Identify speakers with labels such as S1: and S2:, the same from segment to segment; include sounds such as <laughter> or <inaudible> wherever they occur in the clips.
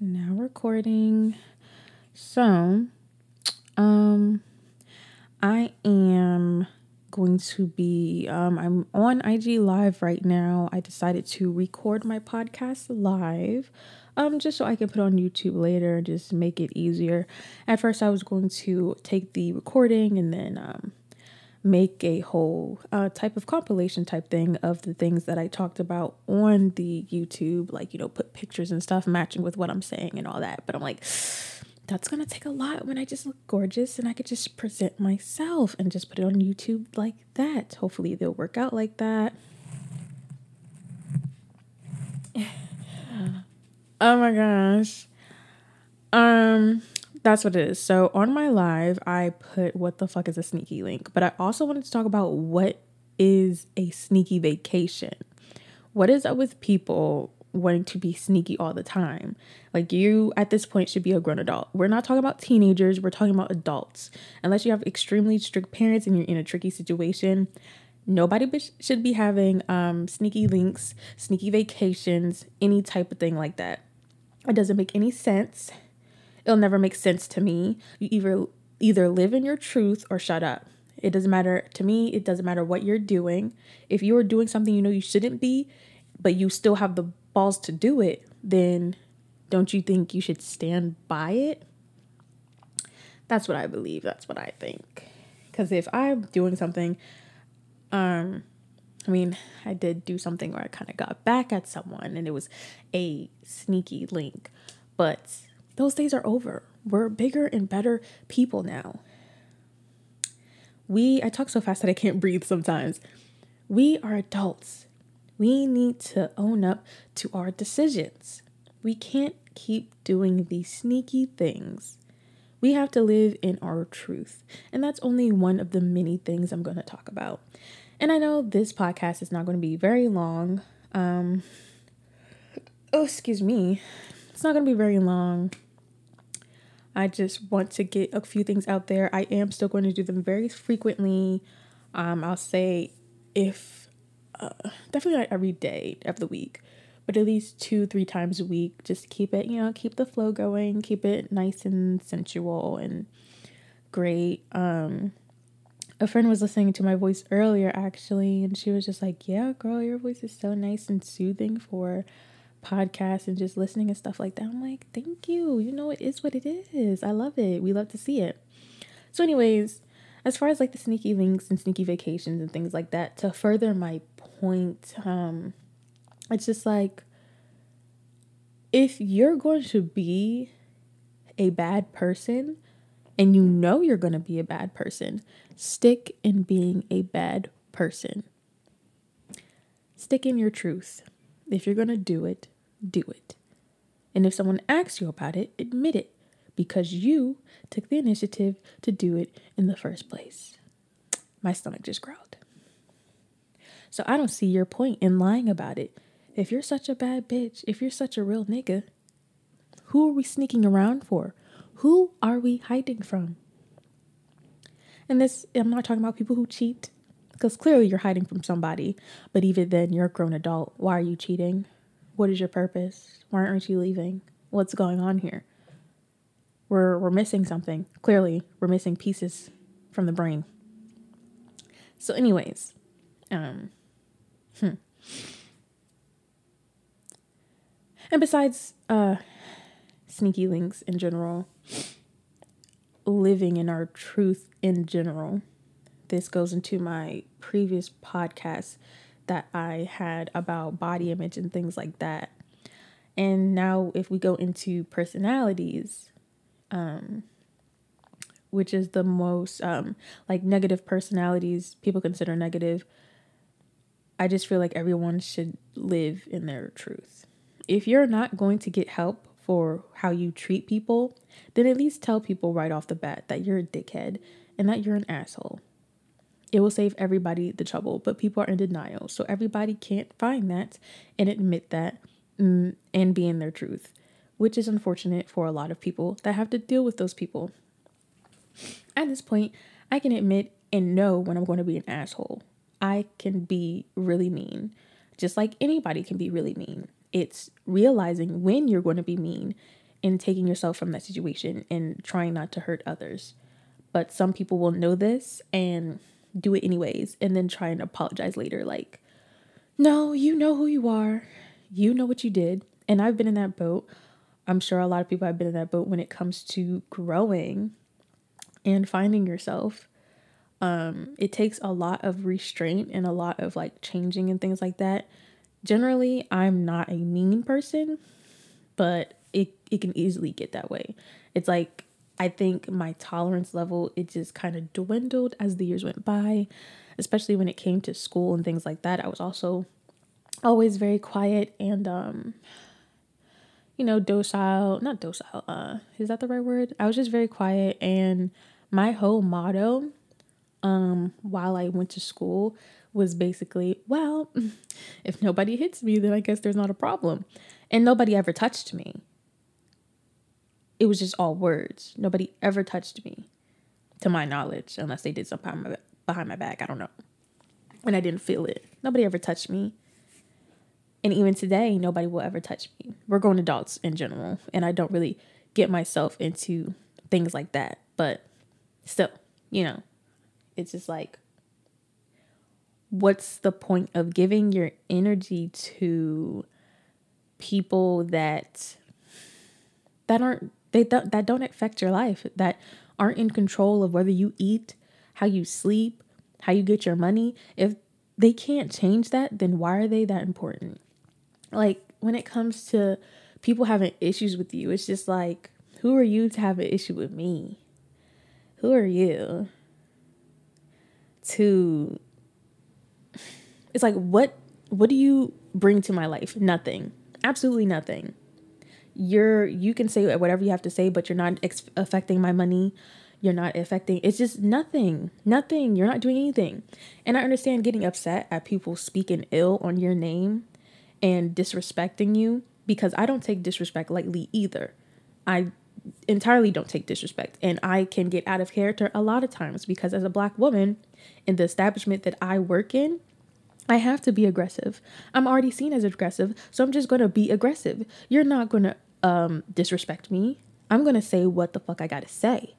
S1: now recording. So, um, I am going to be, um, I'm on IG Live right now. I decided to record my podcast live, um, just so I can put on YouTube later just make it easier. At first, I was going to take the recording and then, um, make a whole uh, type of compilation type thing of the things that I talked about on the YouTube, like, you know, put pictures and stuff matching with what I'm saying and all that. But I'm like, that's gonna take a lot when I just look gorgeous and I could just present myself and just put it on YouTube like that. Hopefully, they'll work out like that. <sighs> oh my gosh. Um, that's what it is. So on my live, I put what the fuck is a sneaky link, but I also wanted to talk about what is a sneaky vacation. What is up with people wanting to be sneaky all the time? Like you at this point should be a grown adult. We're not talking about teenagers, we're talking about adults. Unless you have extremely strict parents and you're in a tricky situation, nobody should be having um, sneaky links, sneaky vacations, any type of thing like that. It doesn't make any sense it'll never make sense to me. You either either live in your truth or shut up. It doesn't matter to me, it doesn't matter what you're doing. If you are doing something you know you shouldn't be, but you still have the balls to do it, then don't you think you should stand by it? That's what I believe. That's what I think. Cuz if I'm doing something um I mean, I did do something where I kind of got back at someone and it was a sneaky link. But those days are over. We're bigger and better people now. We, I talk so fast that I can't breathe sometimes. We are adults. We need to own up to our decisions. We can't keep doing these sneaky things. We have to live in our truth. And that's only one of the many things I'm going to talk about. And I know this podcast is not going to be very long. Um, oh, excuse me. It's not going to be very long. I just want to get a few things out there. I am still going to do them very frequently. Um, I'll say if uh, definitely not every day of the week, but at least two, three times a week. Just keep it, you know, keep the flow going, keep it nice and sensual and great. Um, a friend was listening to my voice earlier actually, and she was just like, "Yeah, girl, your voice is so nice and soothing for." Podcasts and just listening and stuff like that. I'm like, thank you. You know, it is what it is. I love it. We love to see it. So, anyways, as far as like the sneaky links and sneaky vacations and things like that, to further my point, um, it's just like if you're going to be a bad person and you know you're going to be a bad person, stick in being a bad person. Stick in your truth. If you're going to do it, do it. And if someone asks you about it, admit it because you took the initiative to do it in the first place. My stomach just growled. So I don't see your point in lying about it. If you're such a bad bitch, if you're such a real nigga, who are we sneaking around for? Who are we hiding from? And this, I'm not talking about people who cheat, because clearly you're hiding from somebody, but even then, you're a grown adult. Why are you cheating? What is your purpose? Why aren't you leaving? What's going on here? We're we're missing something. Clearly, we're missing pieces from the brain. So, anyways, um, hmm. And besides uh, sneaky links in general, living in our truth in general, this goes into my previous podcast that I had about body image and things like that. And now, if we go into personalities, um, which is the most um, like negative personalities people consider negative, I just feel like everyone should live in their truth. If you're not going to get help for how you treat people, then at least tell people right off the bat that you're a dickhead and that you're an asshole. It will save everybody the trouble, but people are in denial. So everybody can't find that and admit that mm, and be in their truth, which is unfortunate for a lot of people that have to deal with those people. At this point, I can admit and know when I'm going to be an asshole. I can be really mean, just like anybody can be really mean. It's realizing when you're going to be mean and taking yourself from that situation and trying not to hurt others. But some people will know this and do it anyways and then try and apologize later like no, you know who you are. You know what you did. And I've been in that boat. I'm sure a lot of people have been in that boat when it comes to growing and finding yourself. Um, it takes a lot of restraint and a lot of like changing and things like that. Generally, I'm not a mean person, but it it can easily get that way. It's like I think my tolerance level it just kind of dwindled as the years went by, especially when it came to school and things like that. I was also always very quiet and um you know, docile, not docile, uh is that the right word? I was just very quiet and my whole motto um while I went to school was basically, well, <laughs> if nobody hits me, then I guess there's not a problem. And nobody ever touched me it was just all words. Nobody ever touched me, to my knowledge, unless they did something behind my, behind my back. I don't know. And I didn't feel it. Nobody ever touched me. And even today, nobody will ever touch me. We're grown adults in general, and I don't really get myself into things like that. But still, you know, it's just like, what's the point of giving your energy to people that that aren't they th- that don't affect your life, that aren't in control of whether you eat, how you sleep, how you get your money. If they can't change that, then why are they that important? Like when it comes to people having issues with you, it's just like, who are you to have an issue with me? Who are you to It's like what what do you bring to my life? Nothing. Absolutely nothing you're you can say whatever you have to say but you're not ex- affecting my money. You're not affecting it's just nothing nothing. You're not doing anything. And i understand getting upset at people speaking ill on your name and disrespecting you because i don't take disrespect lightly either. I entirely don't take disrespect and i can get out of character a lot of times because as a black woman in the establishment that i work in I have to be aggressive. I'm already seen as aggressive, so I'm just to be aggressive. You're not to um, disrespect me, I'm to say what the fuck I got to say.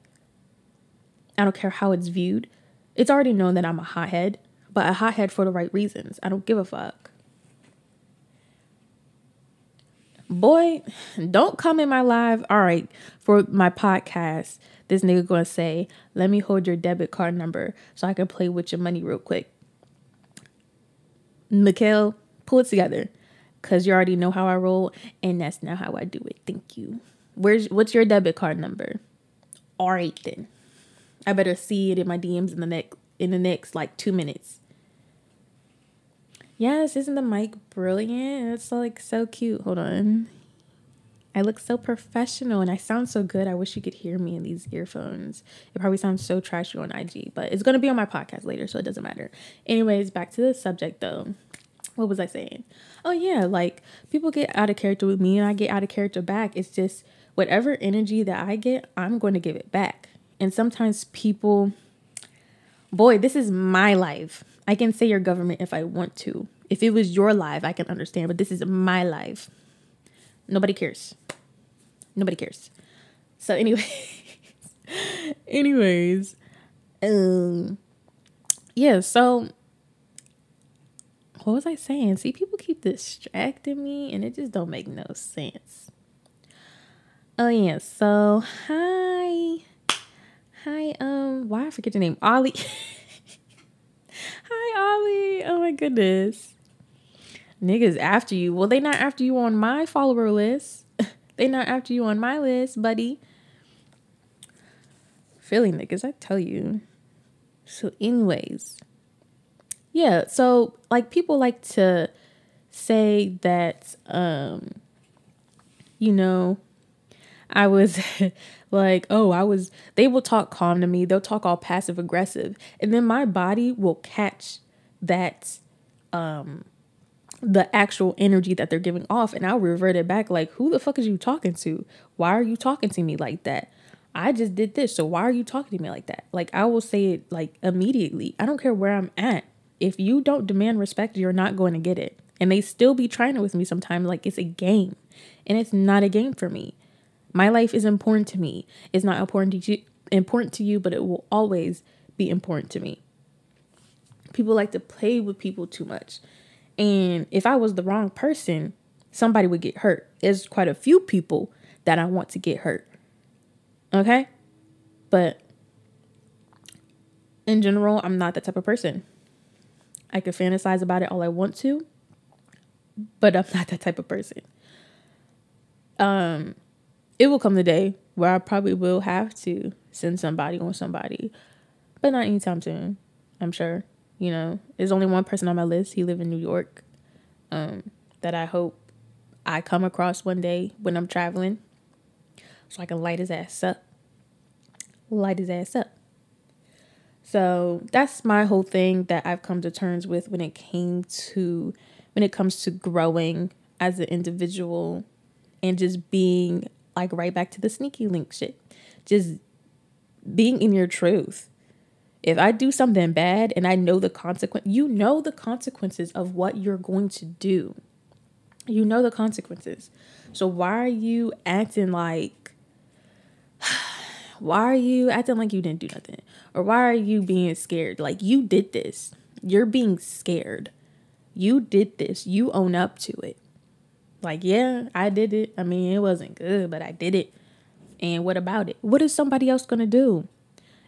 S1: I don't care how it's viewed. It's already known that I'm a hothead, but a hothead for the right reasons. I don't give a fuck. Boy, don't come in my live. All right, for my podcast, this nigga gonna say, "Let me hold your debit card number so I can play with your money real quick." Mikhail, pull it together because you already know how I roll, and that's not how I do it. Thank you. Where's what's your debit card number? All right then. I better see it in my DMs in the next in the next like two minutes. Yes, isn't the mic brilliant? It's like so cute. Hold on. I look so professional and I sound so good. I wish you could hear me in these earphones. It probably sounds so trashy on IG, but it's gonna be on my podcast later, so it doesn't matter. Anyways, back to the subject though what was I saying? Oh yeah, like people get out of character with me and I get out of character back. It's just whatever energy that I get, I'm going to give it back. And sometimes people boy, this is my life. I can say your government if I want to. If it was your life, I can understand, but this is my life. Nobody cares. Nobody cares. So anyway, <laughs> anyways, um yeah, so what was I saying? See, people keep distracting me and it just don't make no sense. Oh yeah, so hi. Hi, um, why I forget your name? Ollie. <laughs> hi, Ollie. Oh my goodness. Niggas after you. Well, they not after you on my follower list. They not after you on my list, buddy. Philly niggas, I tell you. So, anyways, yeah, so like people like to say that um you know I was <laughs> like, oh, I was they will talk calm to me. They'll talk all passive aggressive. And then my body will catch that um the actual energy that they're giving off and I'll revert it back like, who the fuck is you talking to? Why are you talking to me like that? I just did this, so why are you talking to me like that? Like I will say it like immediately. I don't care where I'm at if you don't demand respect, you're not going to get it. And they still be trying it with me sometimes like it's a game. And it's not a game for me. My life is important to me. It's not important to you, important to you, but it will always be important to me. People like to play with people too much. And if I was the wrong person, somebody would get hurt. There's quite a few people that I want to get hurt. Okay? But in general, I'm not that type of person. I could fantasize about it all I want to, but I'm <laughs> not that type of person. Um, it will come the day where I probably will have to send somebody on somebody, but not anytime soon. I'm sure. You know, there's only one person on my list. He live in New York. Um, that I hope I come across one day when I'm traveling, so I can light his ass up. Light his ass up. So that's my whole thing that I've come to terms with when it came to when it comes to growing as an individual and just being like right back to the sneaky link shit. Just being in your truth. If I do something bad and I know the consequence, you know the consequences of what you're going to do. You know the consequences. So why are you acting like <sighs> why are you acting like you didn't do nothing? Or why are you being scared? Like you did this. You're being scared. You did this. You own up to it. Like, yeah, I did it. I mean, it wasn't good, but I did it. And what about it? What is somebody else going to do?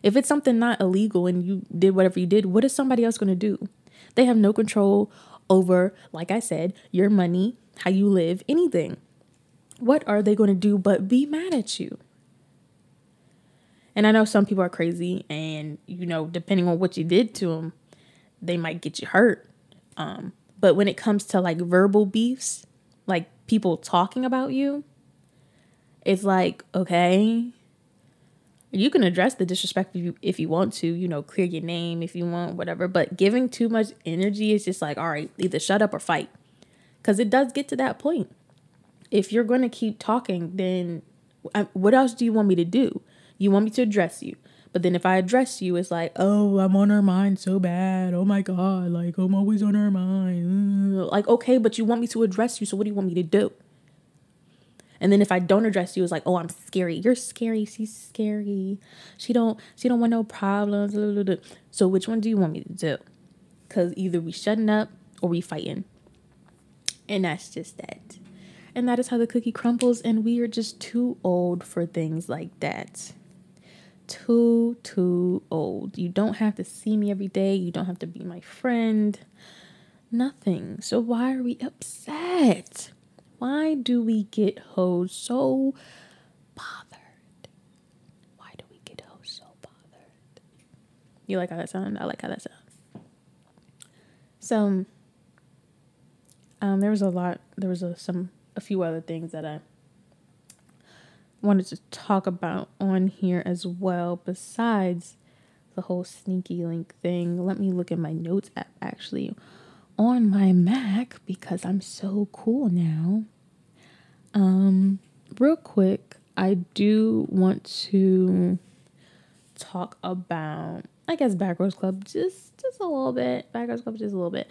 S1: If it's something not illegal and you did whatever you did, what is somebody else going to do? They have no control over, like I said, your money, how you live, anything. What are they going to do but be mad at you? And I know some people are crazy, and you know, depending on what you did to them, they might get you hurt. Um, but when it comes to like verbal beefs, like people talking about you, it's like, okay, you can address the disrespect if you if you want to, you know, clear your name if you want, whatever. But giving too much energy is just like, all right, either shut up or fight. Cause it does get to that point. If you're gonna keep talking, then uh, what else do you want me to do? You want me to address you. But then if I address you, it's like, oh, I'm on her mind so bad. Oh my God. Like, I'm always on her mind. Like, okay, but you want me to address you. So what do you want me to do? And then if I don't address you, it's like, oh, I'm scary. You're scary. She's scary. She don't. She don't want no problems. So which one do you want me to do? Cause either we shutting up or we fighting. And that's just that. And that is how the cookie crumbles. And we are just too old for things like that too, too old. You don't have to see me every day. You don't have to be my friend. Nothing. So why are we upset? Why do we get hoes so bothered? Why do we get hoes so bothered? You like how that sounds? I like how that sounds. So, um, there was a lot. There was a, some a few other things that I wanted to talk about on here as well, besides the whole sneaky link thing. Let me look at my notes app actually on my Mac because I'm so cool now. Um, real quick, I do want to talk about I guess Bad Girls Club just just a little bit. Bad Girls Club just a little bit.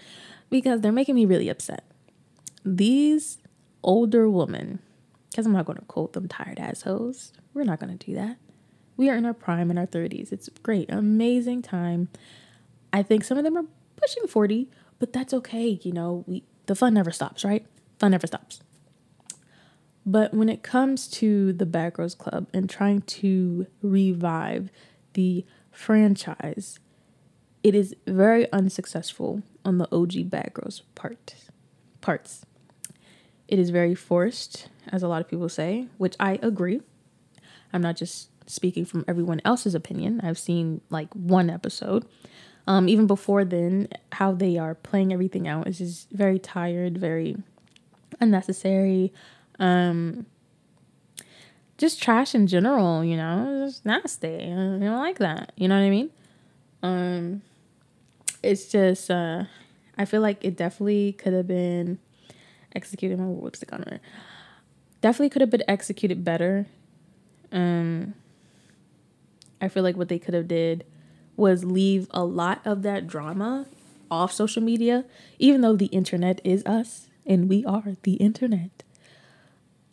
S1: Because they're making me really upset. These older women because I'm not going to quote them tired assholes. We're not going to do that. We are in our prime in our 30s. It's great, amazing time. I think some of them are pushing 40, but that's okay. You know, we the fun never stops, right? Fun never stops. But when it comes to the Bad Girls Club and trying to revive the franchise, it is very unsuccessful on the OG Bad Girls part parts. It is very forced, as a lot of people say, which I agree. I'm not just speaking from everyone else's opinion. I've seen like one episode. Um, even before then, how they are playing everything out is just very tired, very unnecessary. Um, just trash in general, you know, it's nasty. I don't like that. You know what I mean? Um, it's just, uh, I feel like it definitely could have been executed my lipstick on it. Definitely could have been executed better. Um I feel like what they could have did was leave a lot of that drama off social media, even though the internet is us and we are the internet.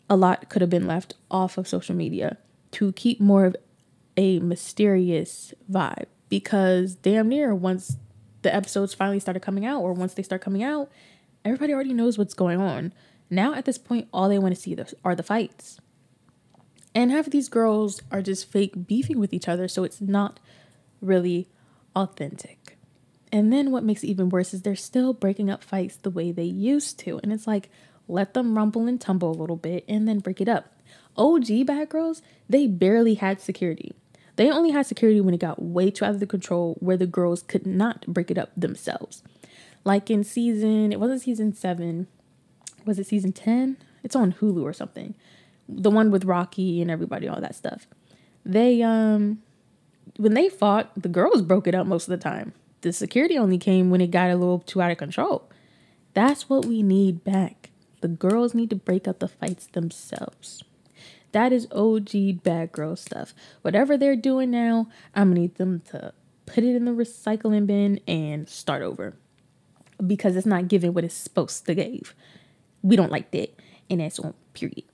S1: a lot could have been left off of social media to keep more of a mysterious vibe because damn near once the episodes finally started coming out or once they start coming out, everybody already knows what's going on. Now at this point, all they want to see are the fights. And half of these girls are just fake beefing with each other, so it's not really authentic. And then what makes it even worse is they're still breaking up fights the way they used to. And it's like, let them rumble and tumble a little bit and then break it up. OG bad girls, they barely had security. They only had security when it got way too out of the control where the girls could not break it up themselves. Like in season, it wasn't season seven, was it season 10? It's on Hulu or something. The one with Rocky and everybody, all that stuff. They, um, when they fought, the girls broke it up most of the time. The security only came when it got a little too out of control. That's what we need back. The girls need to break up the fights themselves. That is OG bad girl stuff. Whatever they're doing now, I'm gonna need them to put it in the recycling bin and start over. Because it's not giving what it's supposed to give. We don't like that. And that's on period.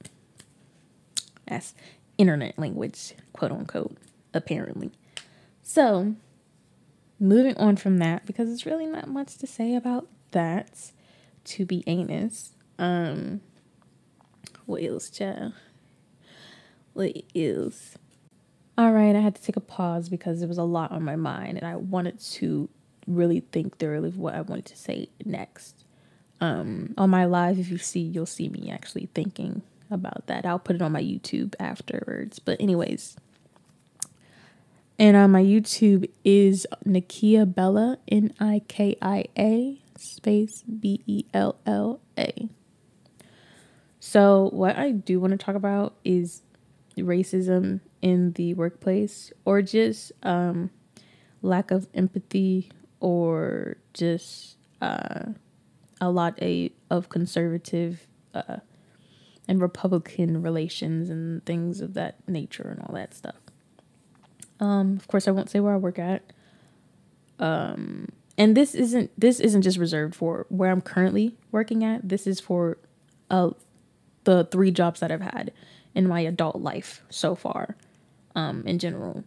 S1: That's internet language, quote unquote, apparently. So moving on from that, because it's really not much to say about that, to be anus. Um what else, child? What else? All right, I had to take a pause because there was a lot on my mind and I wanted to really think thoroughly of what I wanted to say next. Um, on my live, if you see, you'll see me actually thinking about that. I'll put it on my YouTube afterwards. But, anyways, and on my YouTube is Nikia Bella, N I K I A space B E L L A. So, what I do want to talk about is racism in the workplace or just um, lack of empathy or just uh, a lot a, of conservative uh, and Republican relations and things of that nature and all that stuff. Um, of course, I won't say where I work at. Um, and this isn't this isn't just reserved for where I'm currently working at. This is for uh, the three jobs that I've had in my adult life so far, um, in general.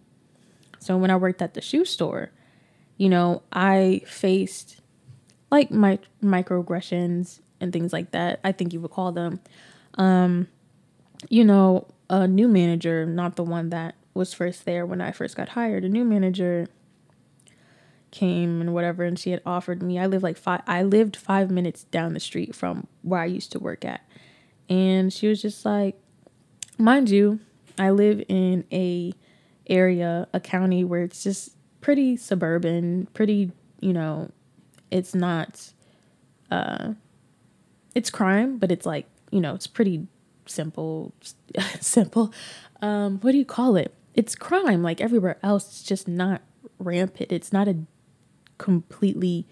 S1: So when I worked at the shoe store, you know, I faced like my microaggressions and things like that. I think you would call them. Um, you know, a new manager, not the one that was first there when I first got hired. A new manager came and whatever, and she had offered me. I live like five. I lived five minutes down the street from where I used to work at, and she was just like, mind you, I live in a area, a county where it's just pretty suburban, pretty, you know, it's not uh it's crime, but it's like, you know, it's pretty simple <laughs> simple. Um what do you call it? It's crime like everywhere else. It's just not rampant. It's not a completely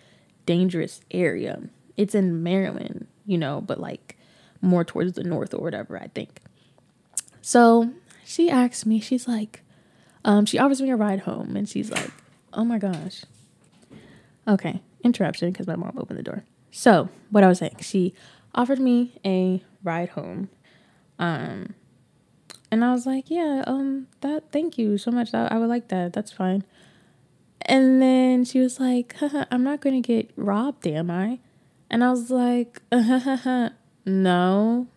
S1: dangerous area. It's in Maryland, you know, but like more towards the north or whatever, I think. So she asks me, she's like, um, she offers me a ride home, and she's like, oh my gosh. Okay, interruption because my mom opened the door. So, what I was saying, she offered me a ride home. Um, and I was like, yeah, um, that, thank you so much. I, I would like that. That's fine. And then she was like, I'm not going to get robbed, am I? And I was like, <laughs> no.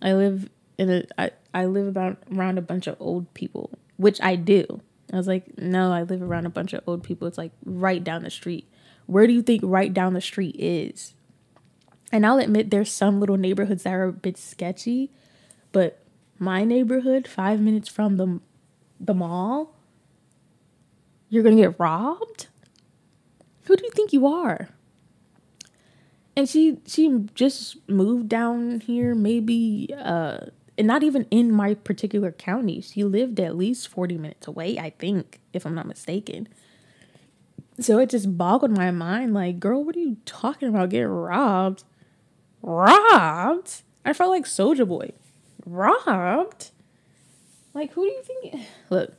S1: I live in a I, I live about around a bunch of old people, which I do. I was like, no, I live around a bunch of old people. It's like right down the street. Where do you think right down the street is? And I'll admit there's some little neighborhoods that are a bit sketchy, but my neighborhood, five minutes from the the mall, you're gonna get robbed? Who do you think you are? And she she just moved down here maybe uh and not even in my particular county. She lived at least 40 minutes away, I think, if I'm not mistaken. So it just boggled my mind like, girl, what are you talking about getting robbed? Robbed? I felt like Soulja Boy. Robbed? Like, who do you think? Look,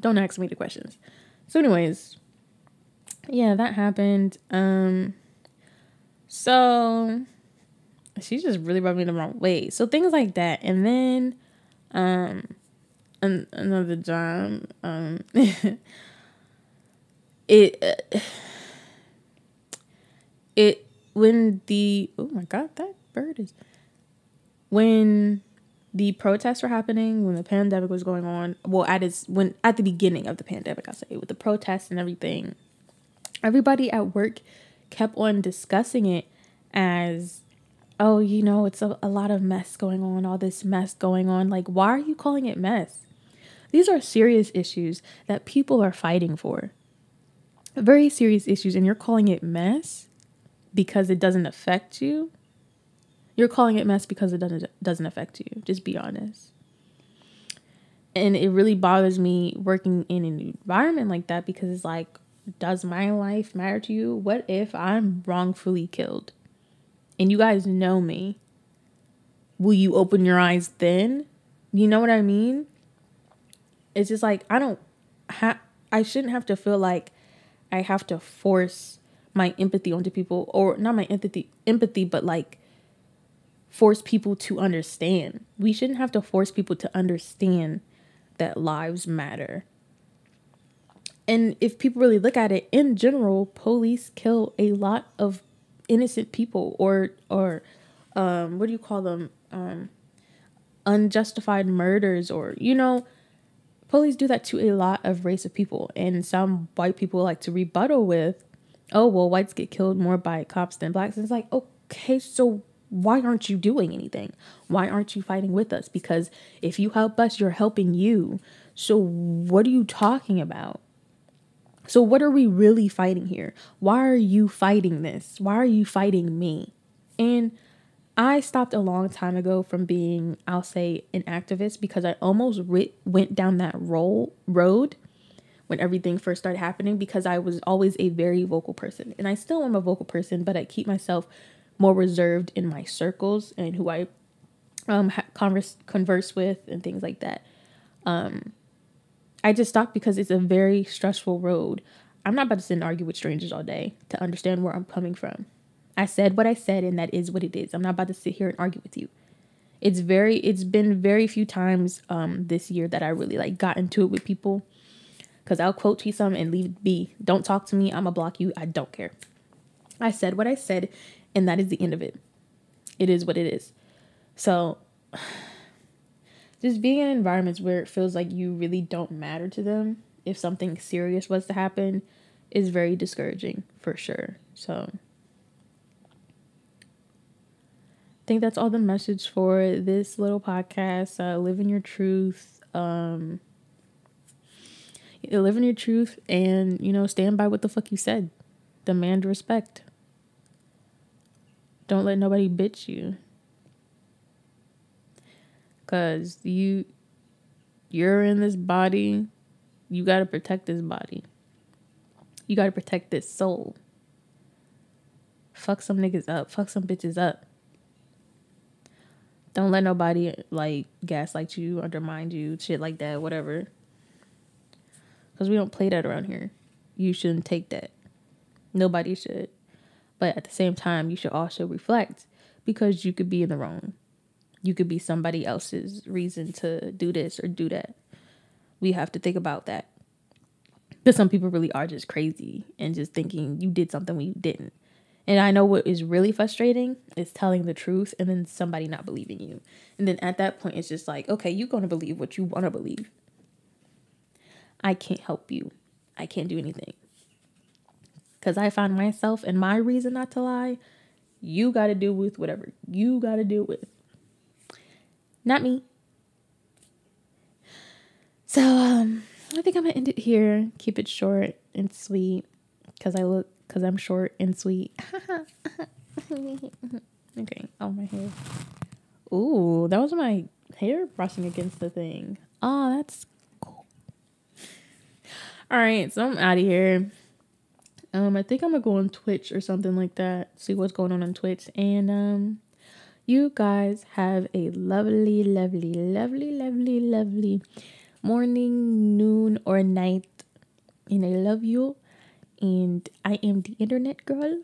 S1: don't ask me the questions. So, anyways, yeah, that happened. Um, so she just really rubbed me the wrong way. So things like that. And then um an- another job um <laughs> it uh, it when the oh my god that bird is when the protests were happening when the pandemic was going on well at its when at the beginning of the pandemic i say with the protests and everything everybody at work kept on discussing it as oh you know it's a, a lot of mess going on all this mess going on. Like why are you calling it mess? These are serious issues that people are fighting for. Very serious issues and you're calling it mess because it doesn't affect you you're calling it mess because it doesn't doesn't affect you. Just be honest. And it really bothers me working in an environment like that because it's like does my life matter to you? What if i'm wrongfully killed? And you guys know me. Will you open your eyes then? You know what i mean? It's just like i don't have i shouldn't have to feel like i have to force my empathy onto people or not my empathy empathy but like force people to understand. We shouldn't have to force people to understand that lives matter. And if people really look at it in general police kill a lot of innocent people or or um what do you call them? Um unjustified murders or you know police do that to a lot of race of people. And some white people like to rebuttal with oh well whites get killed more by cops than blacks. And it's like okay so why aren't you doing anything? Why aren't you fighting with us? Because if you help us you're helping you. So what are you talking about? So what are we really fighting here? Why are you fighting this? Why are you fighting me? And I stopped a long time ago from being, I'll say, an activist because I almost went down that role road when everything first started happening because I was always a very vocal person. And I still am a vocal person, but I keep myself more reserved in my circles and who I um ha- converse converse with and things like that. Um I just stopped because it's a very stressful road. I'm not about to sit and argue with strangers all day to understand where I'm coming from. I said what I said and that is what it is. I'm not about to sit here and argue with you. It's very it's been very few times um this year that I really like got into it with people because I'll quote tweet some and leave it be. Don't talk to me. I'm going to block you. I don't care. I said what I said, and that is the end of it. It is what it is. So, <sighs> just being in environments where it feels like you really don't matter to them if something serious was to happen is very discouraging for sure. So, I think that's all the message for this little podcast. Uh, live in your truth. Um, live in your truth and you know stand by what the fuck you said demand respect don't let nobody bitch you. Cuz you you're in this body. You got to protect this body. You got to protect this soul. Fuck some niggas up. Fuck some bitches up. Don't let nobody like gaslight you undermine you shit like that whatever. Because we don't play that around here. You shouldn't take that. Nobody should. But at the same time, you should also reflect because you could be in the wrong. You could be somebody else's reason to do this or do that. We have to think about that. Because some people really are just crazy and just thinking you did something when you didn't. And I know what is really frustrating is telling the truth and then somebody not believing you. And then at that point, it's just like, okay, you're going to believe what you want to believe. I can't help you. I can't do anything. Because I find myself and my reason not to lie, you got to deal with whatever you got to deal with. Not me. So, um, I think I'm to end it here. Keep it short and sweet. Because I look, because I'm short and sweet. <laughs> okay. Oh, my hair. Ooh, that was my hair brushing against the thing. Oh, that's cool. all right, so I'm out of here. Um, I think I'm gonna go on Twitch or something like that. See what's going on on Twitch, and um, you guys have a lovely, lovely, lovely, lovely, lovely morning, noon, or night. And I love you. And I am the internet girl.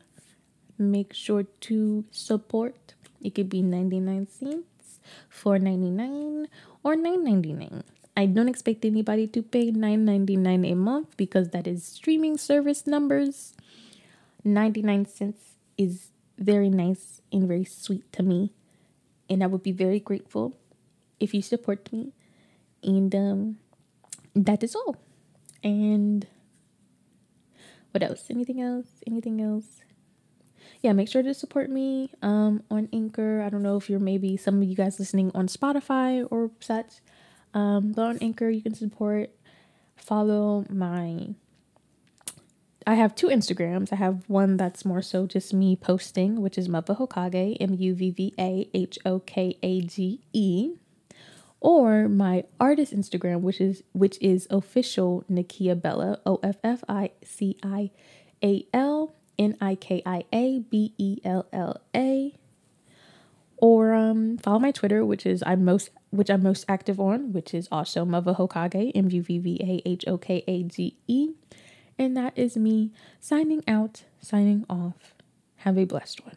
S1: Make sure to support It could be 99 cents, 4.99, or 9.99. I don't expect anybody to pay 9.99 a month because that is streaming service numbers. 99 cents is very nice and very sweet to me, and I would be very grateful if you support me. And um that is all. And what else? Anything else? Anything else? Yeah, make sure to support me um, on Anchor. I don't know if you're maybe some of you guys listening on Spotify or such. Um, but on Anchor, you can support, follow my. I have two Instagrams. I have one that's more so just me posting, which is Muvva Hokage, M U V V A H O K A G E or my artist Instagram, which is which is official Nikia Bella, O F F I C I A L N I K I A B E L L A. Or um, follow my Twitter, which is I'm most which I'm most active on, which is also Muvva Hokage, M U V V A H O K A G E. And that is me signing out, signing off. Have a blessed one.